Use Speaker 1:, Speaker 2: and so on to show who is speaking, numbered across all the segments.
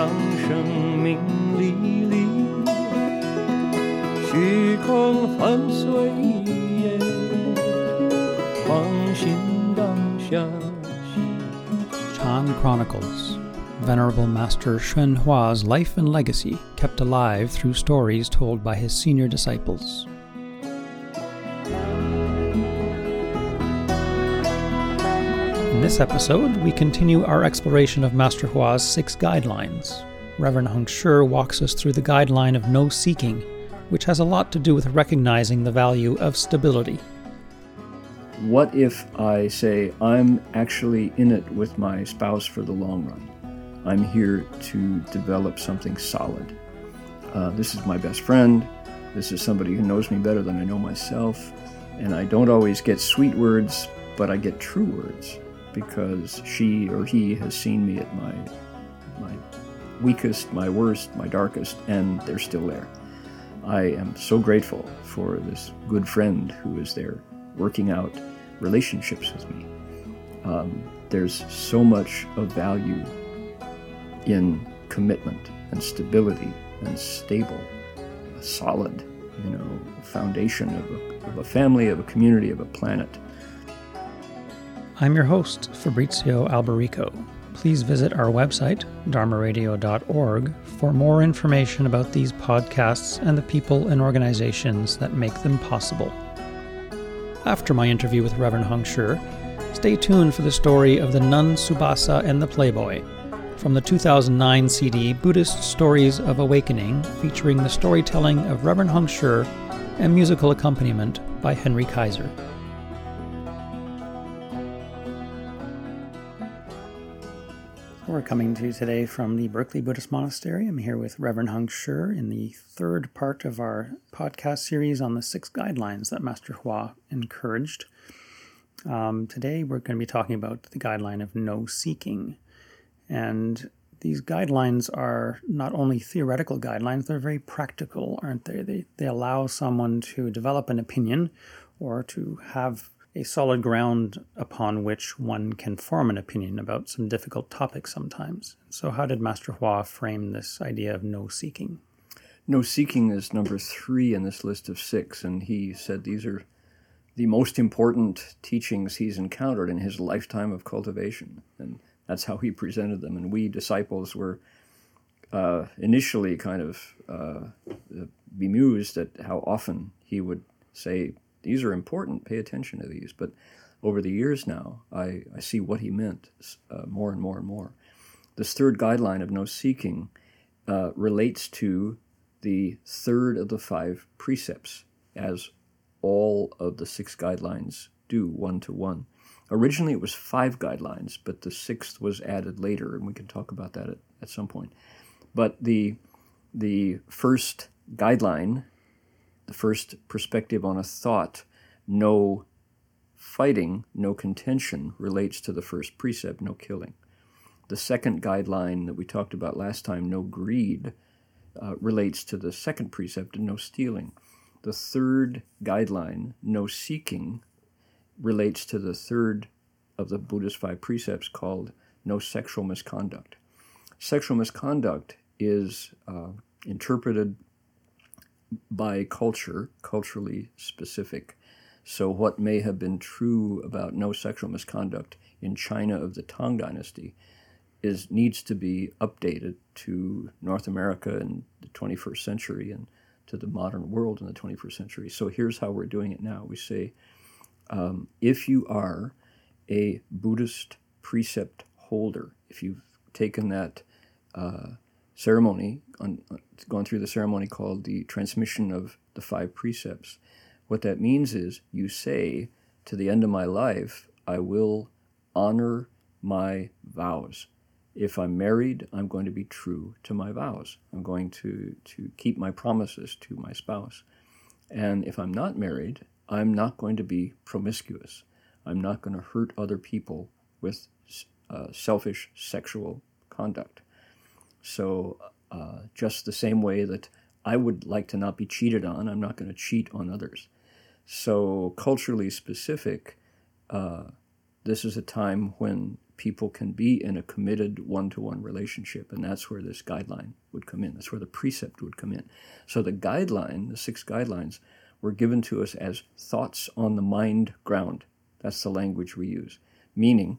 Speaker 1: 让生命历历，虚空翻碎页，放心当下。
Speaker 2: Chan Chronicles. Venerable Master Hsuan Hua's life and legacy kept alive through stories told by his senior disciples. In this episode, we continue our exploration of Master Hua's six guidelines. Reverend Heng Sure walks us through the guideline of no seeking, which has a lot to do with recognizing the value of stability.
Speaker 3: What if I say, I'm actually in it with my spouse for the long run? I'm here to develop something solid. Uh, this is my best friend. This is somebody who knows me better than I know myself. And I don't always get sweet words, but I get true words because she or he has seen me at my, my weakest, my worst, my darkest, and they're still there. I am so grateful for this good friend who is there working out relationships with me. Um, there's so much of value in commitment and stability and stable, a solid, you know, foundation of a, of a family, of a community, of a planet.
Speaker 2: I'm your host, Fabrizio Alberico. Please visit our website, dharmaradio.org, for more information about these podcasts and the people and organizations that make them possible. After my interview with Reverend Heng Sure, stay tuned for the story of the nun Subasa and the Playboy from the 2009 CD Buddhist Stories of Awakening, featuring the storytelling of Reverend Heng Sure and musical accompaniment by Henry Kaiser. We're coming to you today from the Berkeley Buddhist Monastery. I'm here with Reverend Heng Sure in the third part of our podcast series on the six guidelines that Master Hua encouraged. Um, today, we're going to be talking about the guideline of no seeking. And these guidelines are not only theoretical guidelines, they're very practical, aren't they? They, they allow someone to develop an opinion or to have a solid ground upon which one can form an opinion about some difficult topics sometimes. So, how did Master Hua frame this idea of no seeking?
Speaker 3: No seeking is number three in this list of six, and he said these are the most important teachings he's encountered in his lifetime of cultivation. And that's how he presented them. And we disciples were uh, initially kind of uh, bemused at how often he would say, These are important, pay attention to these. But over the years now, I, I see what he meant uh, more and more and more. This third guideline of no seeking uh, relates to the third of the five precepts, as all of the six guidelines do, one to one. Originally, it was five guidelines, but the sixth was added later, and we can talk about that at, at some point. But the the first guideline, the first perspective on a thought, no fighting, no contention, relates to the first precept, no killing. The second guideline that we talked about last time, no greed, uh, relates to the second precept, no stealing. The third guideline, no seeking, relates to the third of the Buddhist five precepts called no sexual misconduct. Sexual misconduct is uh, interpreted by culture, culturally specific. So, what may have been true about no sexual misconduct in China of the Tang Dynasty is needs to be updated to North America in the 21st century and to the modern world in the 21st century. So, here's how we're doing it now. We say, um, if you are a Buddhist precept holder, if you've taken that uh, ceremony, on, gone through the ceremony called the transmission of the five precepts, what that means is you say, to the end of my life, I will honor my vows. If I'm married, I'm going to be true to my vows. I'm going to, to keep my promises to my spouse. And if I'm not married, I'm not going to be promiscuous. I'm not going to hurt other people with uh, selfish sexual conduct. So, uh, just the same way that I would like to not be cheated on, I'm not going to cheat on others. So, culturally specific, uh, this is a time when people can be in a committed one to one relationship. And that's where this guideline would come in. That's where the precept would come in. So the guideline, the six guidelines, were given to us as thoughts on the mind ground. That's the language we use. Meaning,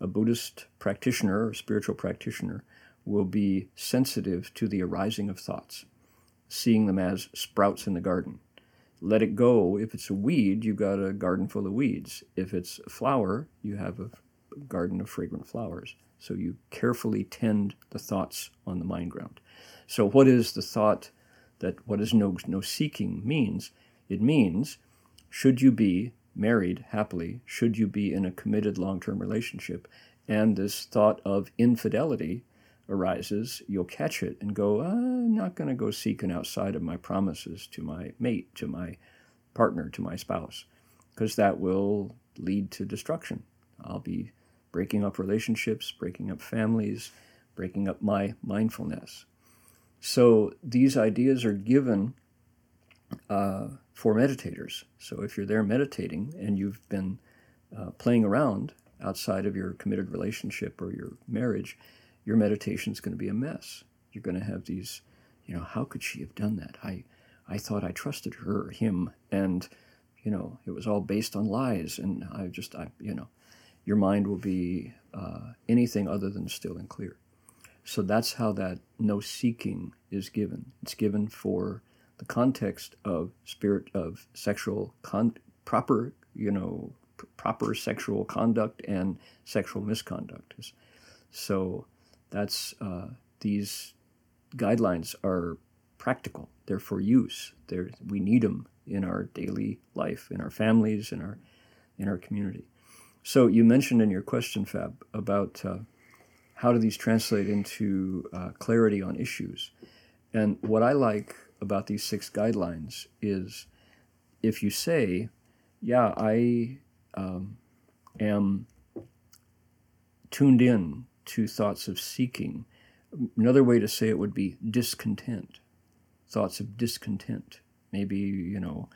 Speaker 3: a Buddhist practitioner or spiritual practitioner will be sensitive to the arising of thoughts, seeing them as sprouts in the garden. Let it go. If it's a weed, you've got a garden full of weeds. If it's a flower, you have a garden of fragrant flowers. So you carefully tend the thoughts on the mind ground. So, what is the thought that what is no, no seeking means? It means, should you be married happily, should you be in a committed long term relationship, and this thought of infidelity arises, you'll catch it and go, I'm not going to go seeking outside of my promises to my mate, to my partner, to my spouse, because that will lead to destruction. I'll be breaking up relationships, breaking up families, breaking up my mindfulness. So these ideas are given uh, for meditators. So if you're there meditating and you've been uh, playing around outside of your committed relationship or your marriage, your meditation is going to be a mess. You're going to have these, you know, how could she have done that? I, I thought I trusted her, him, and you know, it was all based on lies, and I just, I, you know, your mind will be uh, anything other than still and clear. So that's how that no seeking is given. It's given for the context of spirit of sexual con- proper, you know, pr- proper sexual conduct and sexual misconduct. So that's uh, these guidelines are practical. They're for use. They're, we need them in our daily life, in our families, in our in our community. So you mentioned in your question, Fab, about uh, how do these translate into uh, clarity on issues. And what I like about these six guidelines is if you say, yeah, I um, am tuned in to thoughts of seeking. Another way to say it would be discontent, thoughts of discontent. Maybe, you know,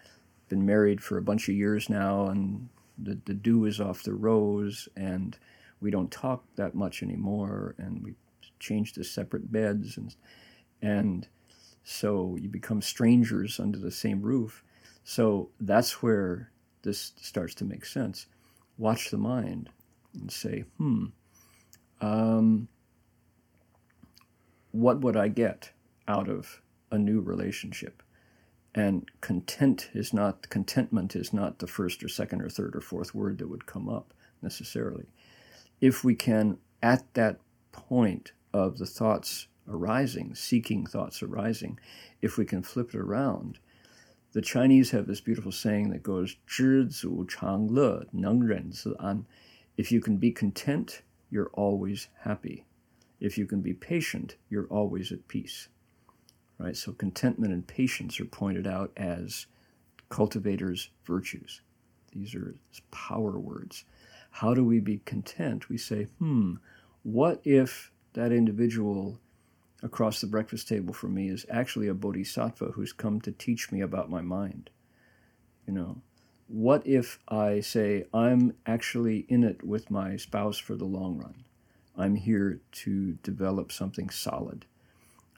Speaker 3: been married for a bunch of years now and the, the dew is off the rose and we don't talk that much anymore and we changed to separate beds and and so you become strangers under the same roof. So that's where this starts to make sense. Watch the mind and say, hmm, um, what would I get out of a new relationship? And content is not, contentment is not the first or second or third or fourth word that would come up necessarily. If we can, at that point of the thoughts arising, seeking thoughts arising, if we can flip it around, the Chinese have this beautiful saying that goes, 知足常乐,能忍自安. If you can be content, you're always happy. If you can be patient, you're always at peace. Right? So contentment and patience are pointed out as cultivators' virtues. These are power words. How do we be content? We say, hmm, what if that individual across the breakfast table from me is actually a bodhisattva who's come to teach me about my mind? You know, what if I say, I'm actually in it with my spouse for the long run? I'm here to develop something solid.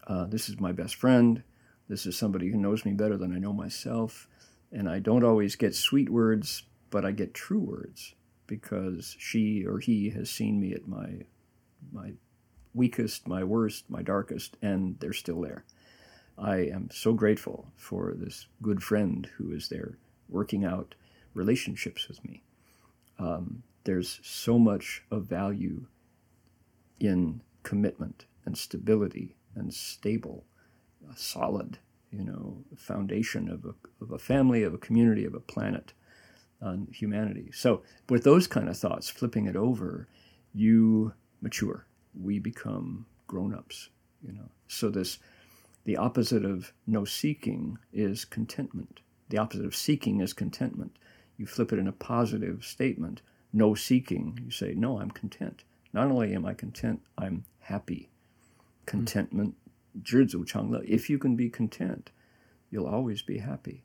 Speaker 3: Uh, this is my best friend. This is somebody who knows me better than I know myself. And I don't always get sweet words, but I get true words because she or he has seen me at my, my weakest, my worst, my darkest, and they're still there. I am so grateful for this good friend who is there working out relationships with me. Um, there's so much of value in commitment and stability and stable, solid, you know, foundation of a, of a family, of a community, of a planet, on humanity. So, with those kind of thoughts, flipping it over, you mature. We become grown-ups, you know. So this, the opposite of no seeking is contentment. The opposite of seeking is contentment. You flip it in a positive statement no seeking. You say, No, I'm content. Not only am I content, I'm happy. Contentment, Jirzu Changla. If you can be content, you'll always be happy.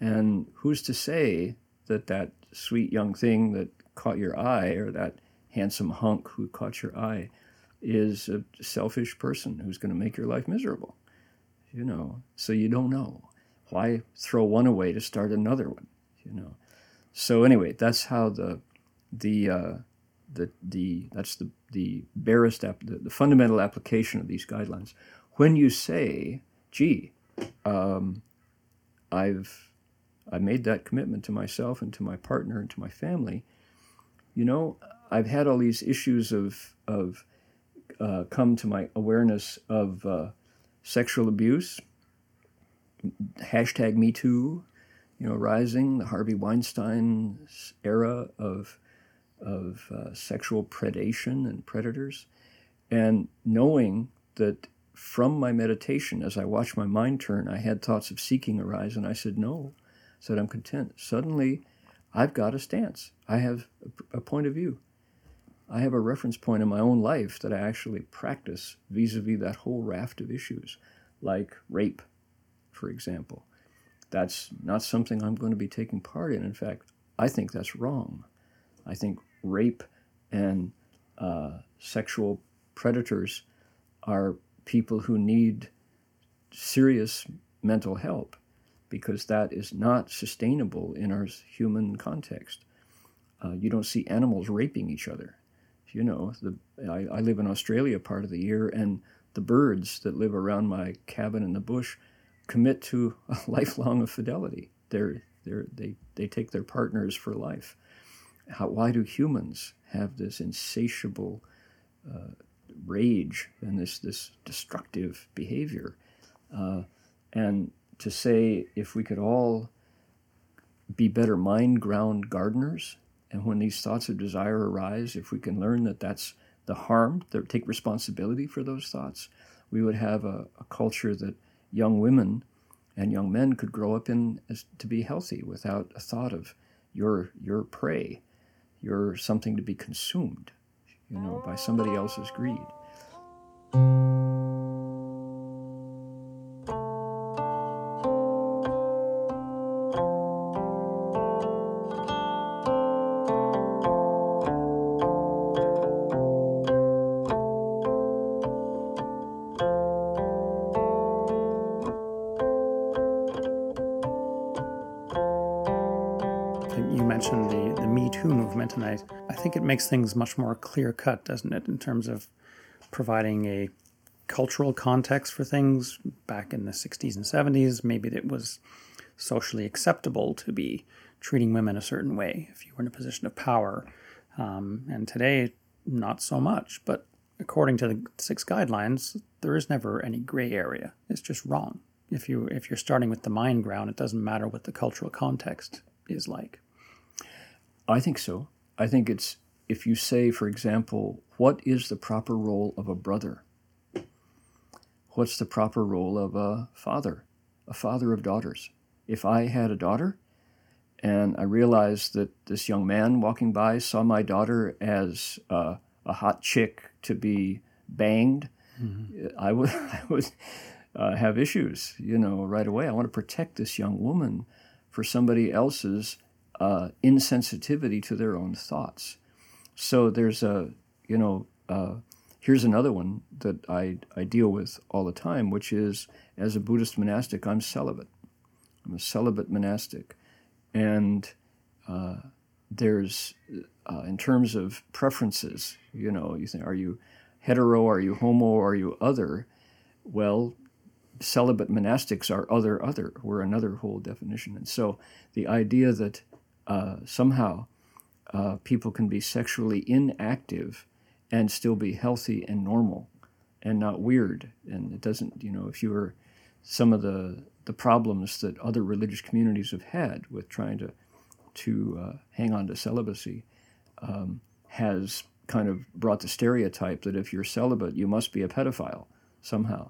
Speaker 3: And who's to say that that sweet young thing that caught your eye or that handsome hunk who caught your eye is a selfish person who's going to make your life miserable? You know, so you don't know. Why throw one away to start another one? You know. So anyway, that's how the the uh, the the that's the the barest app, the, the fundamental application of these guidelines. When you say, "Gee, um, I've I made that commitment to myself and to my partner and to my family," you know, I've had all these issues of of uh, come to my awareness of uh, sexual abuse. Hashtag Me Too, you know, rising the Harvey Weinstein era of of uh, sexual predation and predators, and knowing that from my meditation, as I watched my mind turn, I had thoughts of seeking arise, and I said no, I said I'm content. Suddenly, I've got a stance. I have a, a point of view. I have a reference point in my own life that I actually practice vis a vis that whole raft of issues, like rape, for example. That's not something I'm going to be taking part in. In fact, I think that's wrong. I think rape and uh, sexual predators are people who need serious mental help because that is not sustainable in our human context. Uh, you don't see animals raping each other. You know, the, I, I live in Australia part of the year, and the birds that live around my cabin in the bush commit to a lifelong of fidelity. They're, they're, they, they take their partners for life. How, why do humans have this insatiable uh, rage and this, this destructive behavior? Uh, and to say if we could all be better mind ground gardeners, and when these thoughts of desire arise, if we can learn that that's the harm, that take responsibility for those thoughts, we would have a, a culture that young women and young men could grow up in to be healthy without a thought of you're, you're prey, you're something to be consumed, you know, by somebody else's greed.
Speaker 2: And I, I think it makes things much more clear cut, doesn't it, in terms of providing a cultural context for things back in the 60s and 70s. Maybe it was socially acceptable to be treating women a certain way if you were in a position of power. Um, and today, not so much. But according to the six guidelines, there is never any gray area. It's just wrong. If you if you're starting with the mind ground, it doesn't matter what the cultural context is like.
Speaker 3: I think so. I think it's if you say, for example, what is the proper role of a brother? What's the proper role of a father, a father of daughters? If I had a daughter and I realized that this young man walking by saw my daughter as uh, a hot chick to be banged, mm-hmm. I would, I would uh, have issues, you know, right away. I want to protect this young woman for somebody else's uh, insensitivity to their own thoughts. So there's a, you know, uh, here's another one that I, I deal with all the time, which is as a Buddhist monastic, I'm celibate. I'm a celibate monastic. And uh, there's, uh, in terms of preferences, you know, you think, are you hetero, are you homo, are you other? Well, celibate monastics are other, other. We're another whole definition. And so the idea that uh, somehow uh, people can be sexually inactive and still be healthy and normal and not weird. And it doesn't, you know, if you were some of the, the problems that other religious communities have had with trying to, to uh, hang on to celibacy um, has kind of brought the stereotype that if you're celibate, you must be a pedophile somehow.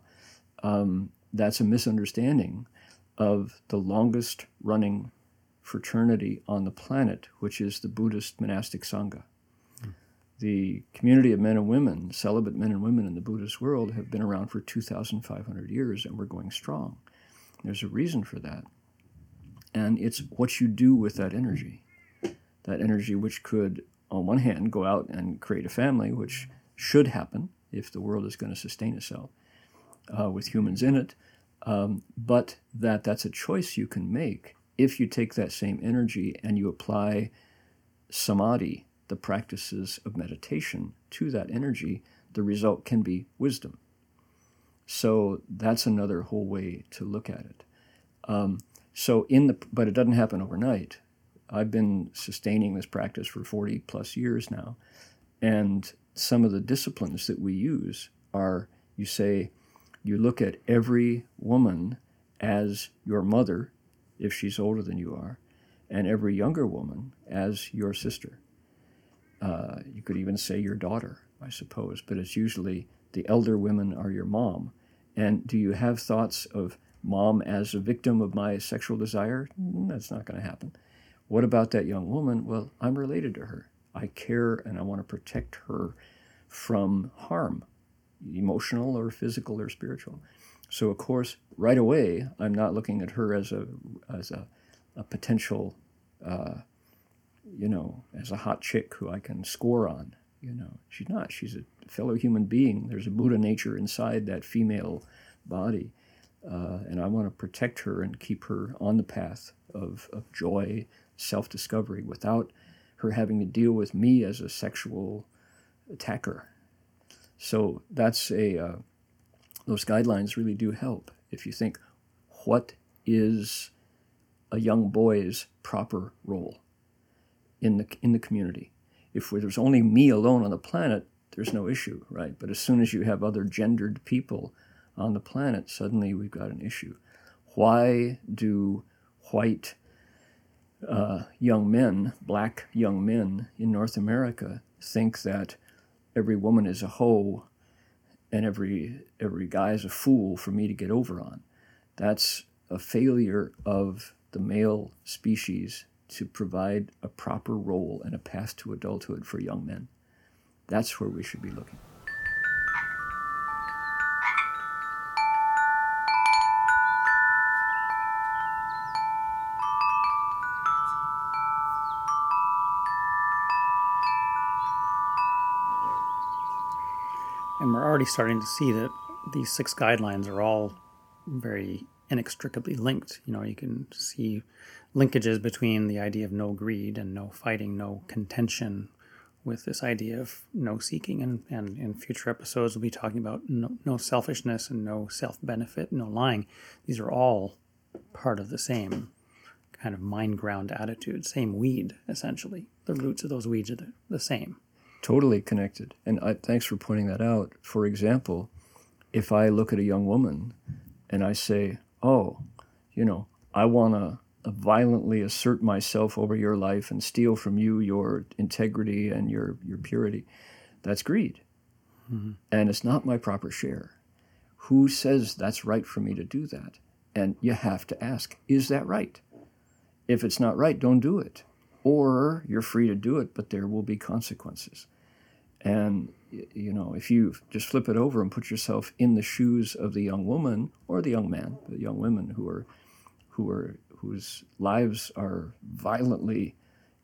Speaker 3: Um, that's a misunderstanding of the longest running fraternity on the planet, which is the Buddhist monastic Sangha. The community of men and women, celibate men and women in the Buddhist world, have been around for 2,500 years and we're going strong. There's a reason for that. And it's what you do with that energy. That energy which could on one hand, go out and create a family, which should happen if the world is going to sustain itself uh, with humans in it, um, but that that's a choice you can make if you take that same energy and you apply samadhi, the practices of meditation, to that energy, the result can be wisdom. So that's another whole way to look at it. Um, so in the, but it doesn't happen overnight. I've been sustaining this practice for 40 plus years now. And some of the disciplines that we use are you say, you look at every woman as your mother, if she's older than you are, and every younger woman as your sister. Uh, you could even say your daughter, I suppose, but it's usually the elder women are your mom. And do you have thoughts of mom as a victim of my sexual desire? Mm, that's not going to happen. What about that young woman? Well, I'm related to her. I care and I want to protect her from harm, emotional or physical or spiritual. So, of course, right away, I'm not looking at her as a as a, a potential, uh, you know, as a hot chick who I can score on. You know, she's not. She's a fellow human being. There's a Buddha nature inside that female body, uh, and I want to protect her and keep her on the path of, of joy, self discovery, without her having to deal with me as a sexual attacker. So that's a uh, those guidelines really do help. If you think, what is a young boy's proper role in the in the community? If there's only me alone on the planet, there's no issue, right? But as soon as you have other gendered people on the planet, suddenly we've got an issue. Why do white uh, young men, black young men in North America, think that every woman is a hoe and every every guy is a fool for me to get over on. That's a failure of the male species to provide a proper role and a path to adulthood for young men. That's where we should be looking.
Speaker 2: Already starting to see that these six guidelines are all very inextricably linked. You know, you can see linkages between the idea of no greed and no fighting, no contention, with this idea of no seeking. And, and in future episodes, we'll be talking about no, no selfishness and no self benefit, no lying. These are all part of the same kind of mind ground attitude, same weed, essentially. The roots of those weeds are the, the same
Speaker 3: totally connected. And I, thanks for pointing that out. For example, if I look at a young woman and I say, "Oh, you know, I want to violently assert myself over your life and steal from you your integrity and your your purity," that's greed, mm-hmm. and it's not my proper share. Who says that's right for me to do that? And you have to ask, is that right? If it's not right, don't do it. Or you're free to do it, but there will be consequences. And you know, if you just flip it over and put yourself in the shoes of the young woman or the young man, the young women who are, who are, whose lives are violently,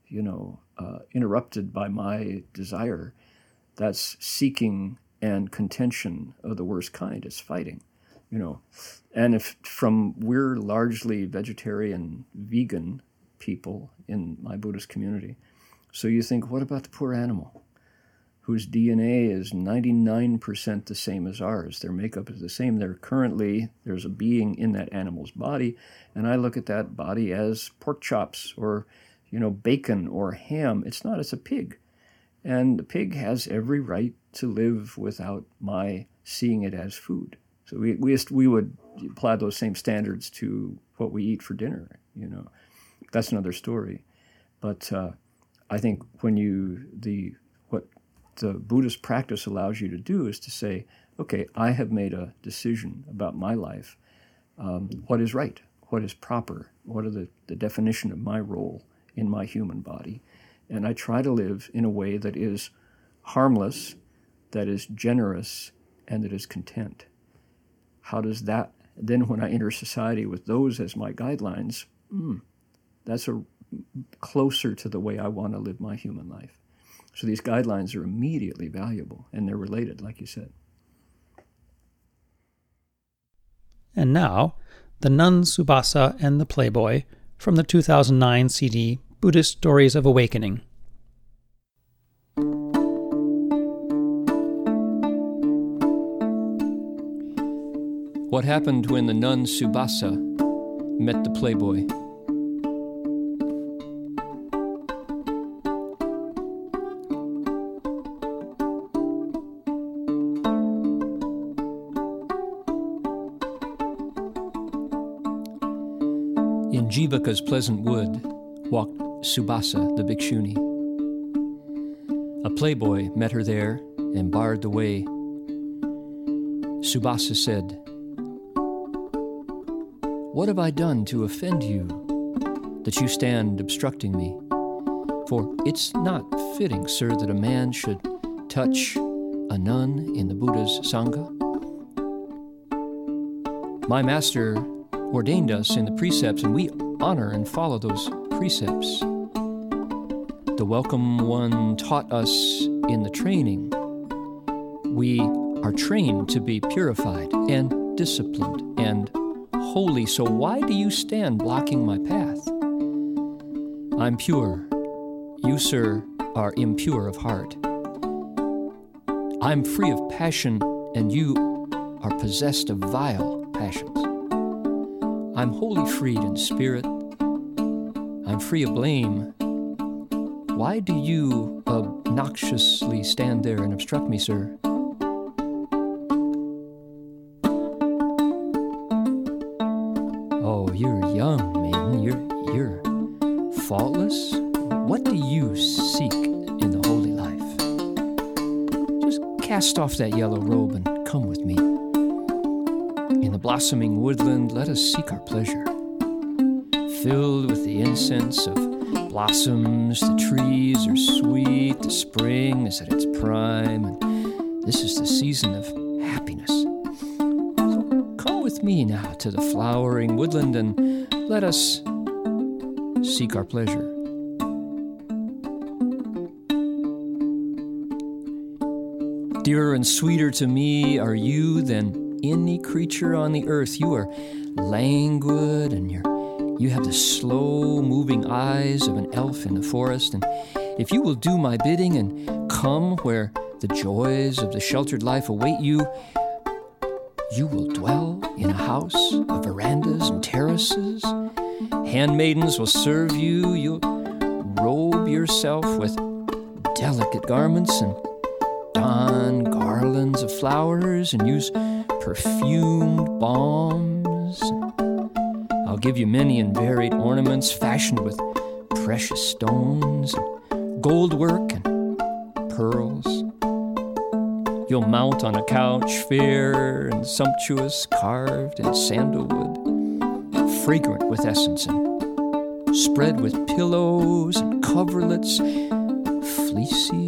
Speaker 3: you know, uh, interrupted by my desire, that's seeking and contention of the worst kind. It's fighting, you know. And if from we're largely vegetarian, vegan people in my Buddhist community, so you think, what about the poor animal? whose DNA is 99% the same as ours. Their makeup is the same. They're currently, there's a being in that animal's body, and I look at that body as pork chops or, you know, bacon or ham. It's not, it's a pig. And the pig has every right to live without my seeing it as food. So we, we, we would apply those same standards to what we eat for dinner, you know. That's another story. But uh, I think when you, the what the Buddhist practice allows you to do is to say, okay, I have made a decision about my life. Um, what is right? What is proper? What are the, the definition of my role in my human body? And I try to live in a way that is harmless, that is generous, and that is content. How does that, then when I enter society with those as my guidelines, mm, that's a closer to the way I want to live my human life.
Speaker 4: So these guidelines are immediately valuable and they're related, like you said.
Speaker 2: And now, The Nun Subasa and the Playboy from the 2009 CD Buddhist Stories of Awakening.
Speaker 3: What happened when the nun Subasa met the playboy? Jivaka's pleasant wood walked Subasa the Bhikshuni. A playboy met her there and barred the way. Subasa said, What have I done to offend you that you stand obstructing me? For it's not fitting, sir, that a man should touch a nun in the Buddha's Sangha. My master ordained us in the precepts, and we honor and follow those precepts. The Welcome One taught us in the training. We are trained to be purified and disciplined and holy, so why do you stand blocking my path? I'm pure. You, sir, are impure of heart. I'm free of passion, and you are possessed of vile passions. I'm wholly freed in spirit. I'm free of blame. Why do you obnoxiously stand there and obstruct me, sir? Oh, you're young, maiden. You're you're faultless. What do you seek in the holy life? Just cast off that yellow robe and come with me. Blossoming woodland, let us seek our pleasure. Filled with the incense of blossoms, the trees are sweet, the spring is at its prime, and this is the season of happiness. So come with me now to the flowering woodland and let us seek our pleasure. Dearer and sweeter to me are you than any creature on the earth. You are languid and you're, you have the slow moving eyes of an elf in the forest. And if you will do my bidding and come where the joys of the sheltered life await you, you will dwell in a house of verandas and terraces. Handmaidens will serve you. You'll robe yourself with delicate garments and don garlands of flowers and use perfumed balms. I'll give you many and varied ornaments fashioned with precious stones, gold work, and pearls. You'll mount on a couch fair and sumptuous, carved in sandalwood, fragrant with essence, and spread with pillows and coverlets, fleecy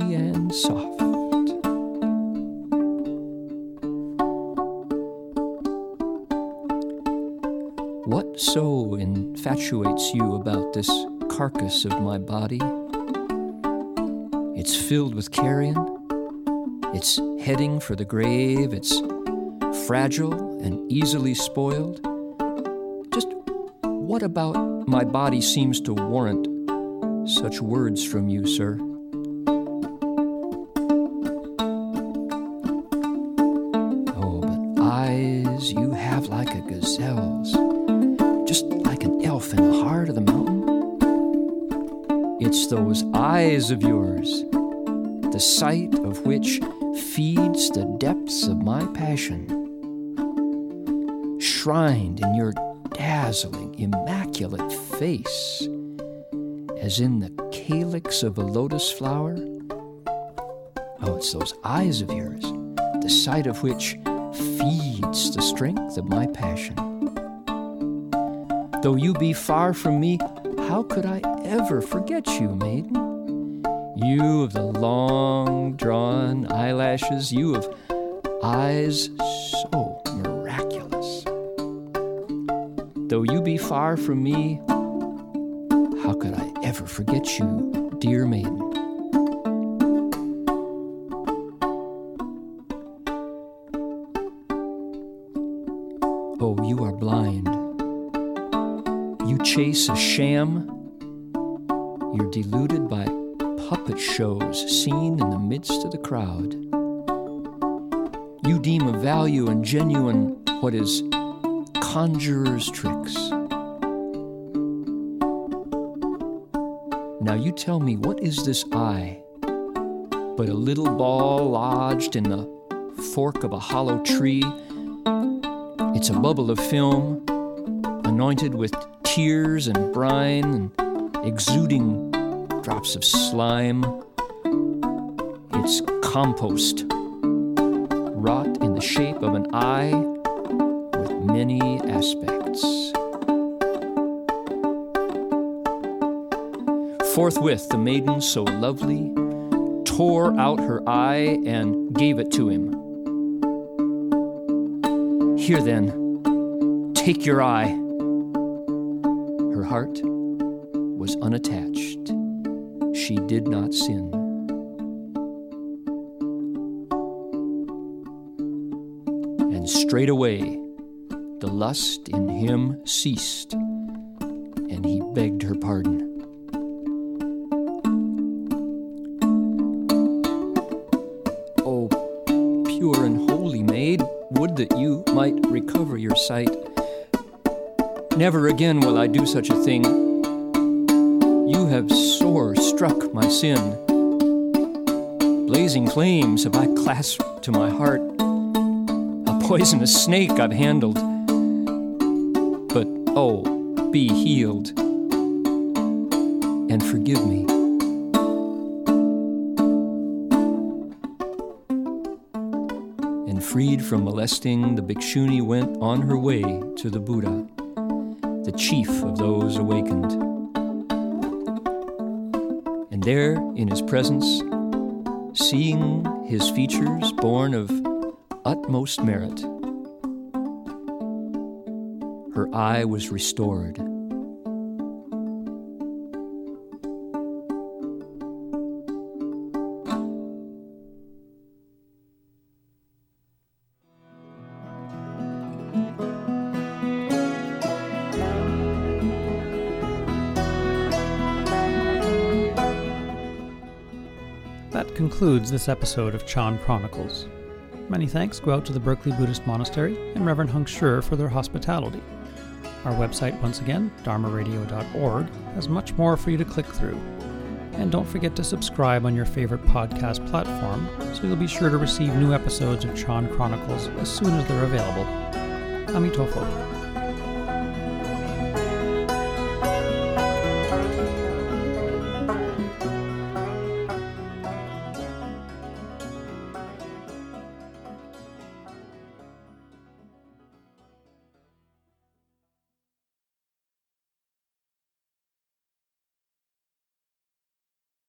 Speaker 3: you about this carcass of my body? It's filled with carrion. It's heading for the grave. It's fragile and easily spoiled. Just what about my body seems to warrant such words from you, sir? Oh, but eyes you have like a gazelle's, just like an elf in the heart of the mountain. It's those eyes of yours, the sight of which feeds the depths of my passion. Shrined in your dazzling, immaculate face, as in the calyx of a lotus flower. Oh, it's those eyes of yours, the sight of which feeds the strength of my passion. Though you be far from me, how could I ever forget you, maiden? You of the long drawn eyelashes, you of eyes so miraculous. Though you be far from me, how could I ever forget you, dear maiden? Chase a sham. You're deluded by puppet shows seen in the midst of the crowd. You deem of value and genuine what is conjurer's tricks. Now you tell me, what is this eye? But a little ball lodged in the fork of a hollow tree. It's a bubble of film, anointed with tears and brine and exuding drops of slime. It's compost, wrought in the shape of an eye with many aspects. Forthwith, the maiden so lovely tore out her eye and gave it to him. Here then, take your eye. Heart was unattached. She did not sin. And straightway the lust in him ceased, and he begged her pardon. O pure and holy maid, would that you might recover your sight. Never again will I do such a thing. You have sore struck my sin. Blazing flames have I clasped to my heart. A poisonous snake I've handled. But oh, be healed and forgive me. And freed from molesting, the Bhikshuni went on her way to the Buddha, chief of those awakened. And there, in his presence, seeing his features born of utmost merit, her eye was restored.
Speaker 2: Concludes this episode of Chan Chronicles. Many thanks go out to the Berkeley Buddhist Monastery and Reverend Heng Sure for their hospitality. Our website, once again, dharmaradio.org, has much more for you to click through. And don't forget to subscribe on your favorite podcast platform so you'll be sure to receive new episodes of Chan Chronicles as soon as they're available. Amitofo.